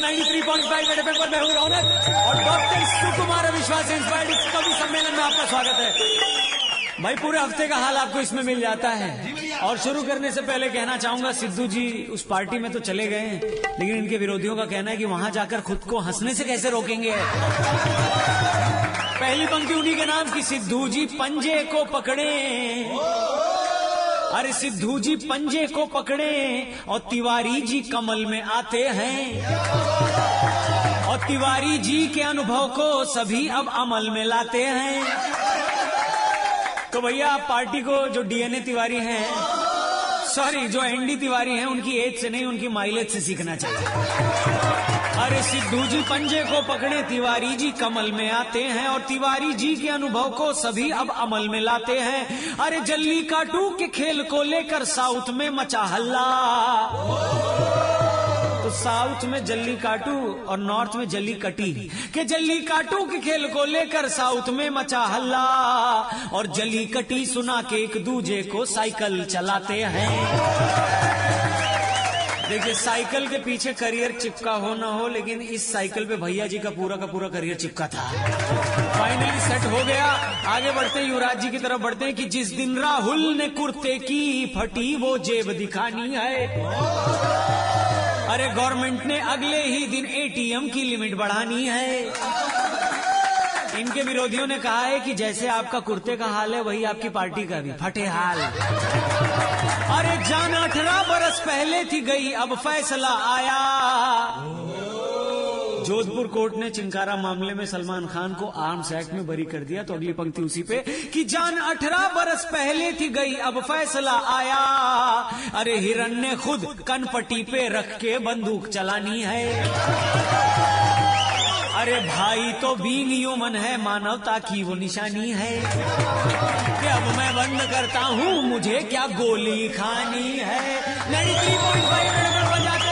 93.5 red FM मैं रौनक और भाई, पूरे हफ़्ते का हाल आपको इसमें मिल जाता है। और शुरू करने से पहले कहना चाहूँगा, सिद्धू जी उस पार्टी में तो चले गए हैं, लेकिन इनके विरोधियों का कहना है कि वहाँ जाकर खुद को हंसने से कैसे रोकेंगे? पहली पंक्ति उन्हीं के नाम की, सिद्धू जी, पंजे को पकड़े। अरे सिद्धू जी, पंजे को पकड़े और तिवारी जी कमल में आते हैं। और तिवारी जी के अनुभव को सभी अब अमल में लाते हैं। तो भैया, आप पार्टी को, जो डीएनए तिवारी हैं सॉरी, जो एनडी तिवारी हैं, उनकी एज से नहीं, उनकी माइलेज से सीखना चाहिए। अरे, सिद्धू जी पंजे को पकड़े, तिवारी जी कमल में आते हैं और तिवारी जी के अनुभव को सभी अब अमल में लाते हैं। अरे, जल्ली काटू के खेल को लेकर साउथ में मचा हल्ला। साउथ में जल्ली काटू और नॉर्थ में जल्ली कटी। के जल्ली काटू के खेल को लेकर साउथ में मचा हल्ला। और जल्ली कटी सुना के एक दूजे को साइकिल चलाते हैं। देखिए, साइकिल के पीछे करियर चिपका हो ना हो, लेकिन इस साइकिल पे भैया जी का पूरा का पूरा करियर चिपका था। फाइनली सेट हो गया। आगे बढ़ते युवराज जी की तरफ़ बढ़ते हैं कि जिस दिन राहुल ने कुर्ते की फटी, वो जेब दिखानी है। अरे गवर्नमेंट ने अगले ही दिन एटीएम की लिमिट बढ़ानी है। इनके विरोधियों ने कहा है कि जैसे आपका कुर्ते का हाल है, वही आपकी पार्टी का भी फटे हाल अरे जान अठारह बरस पहले थी गई, अब फैसला आया। जोधपुर कोर्ट ने चिंकारा मामले में सलमान खान को आर्म्स एक्ट में बरी कर दिया तो अगली पंक्ति उसी पे, कि जान अठारह बरस पहले थी गई, अब फैसला आया। अरे हिरण ने खुद कनपट्टी पे रख के बंदूक चलानी है। अरे भाई तो बींग ह्यूमन है, मानवता की वो निशानी है। कि अब मैं बंद करता हूँ, मुझे क्या गोली खानी है? 93.5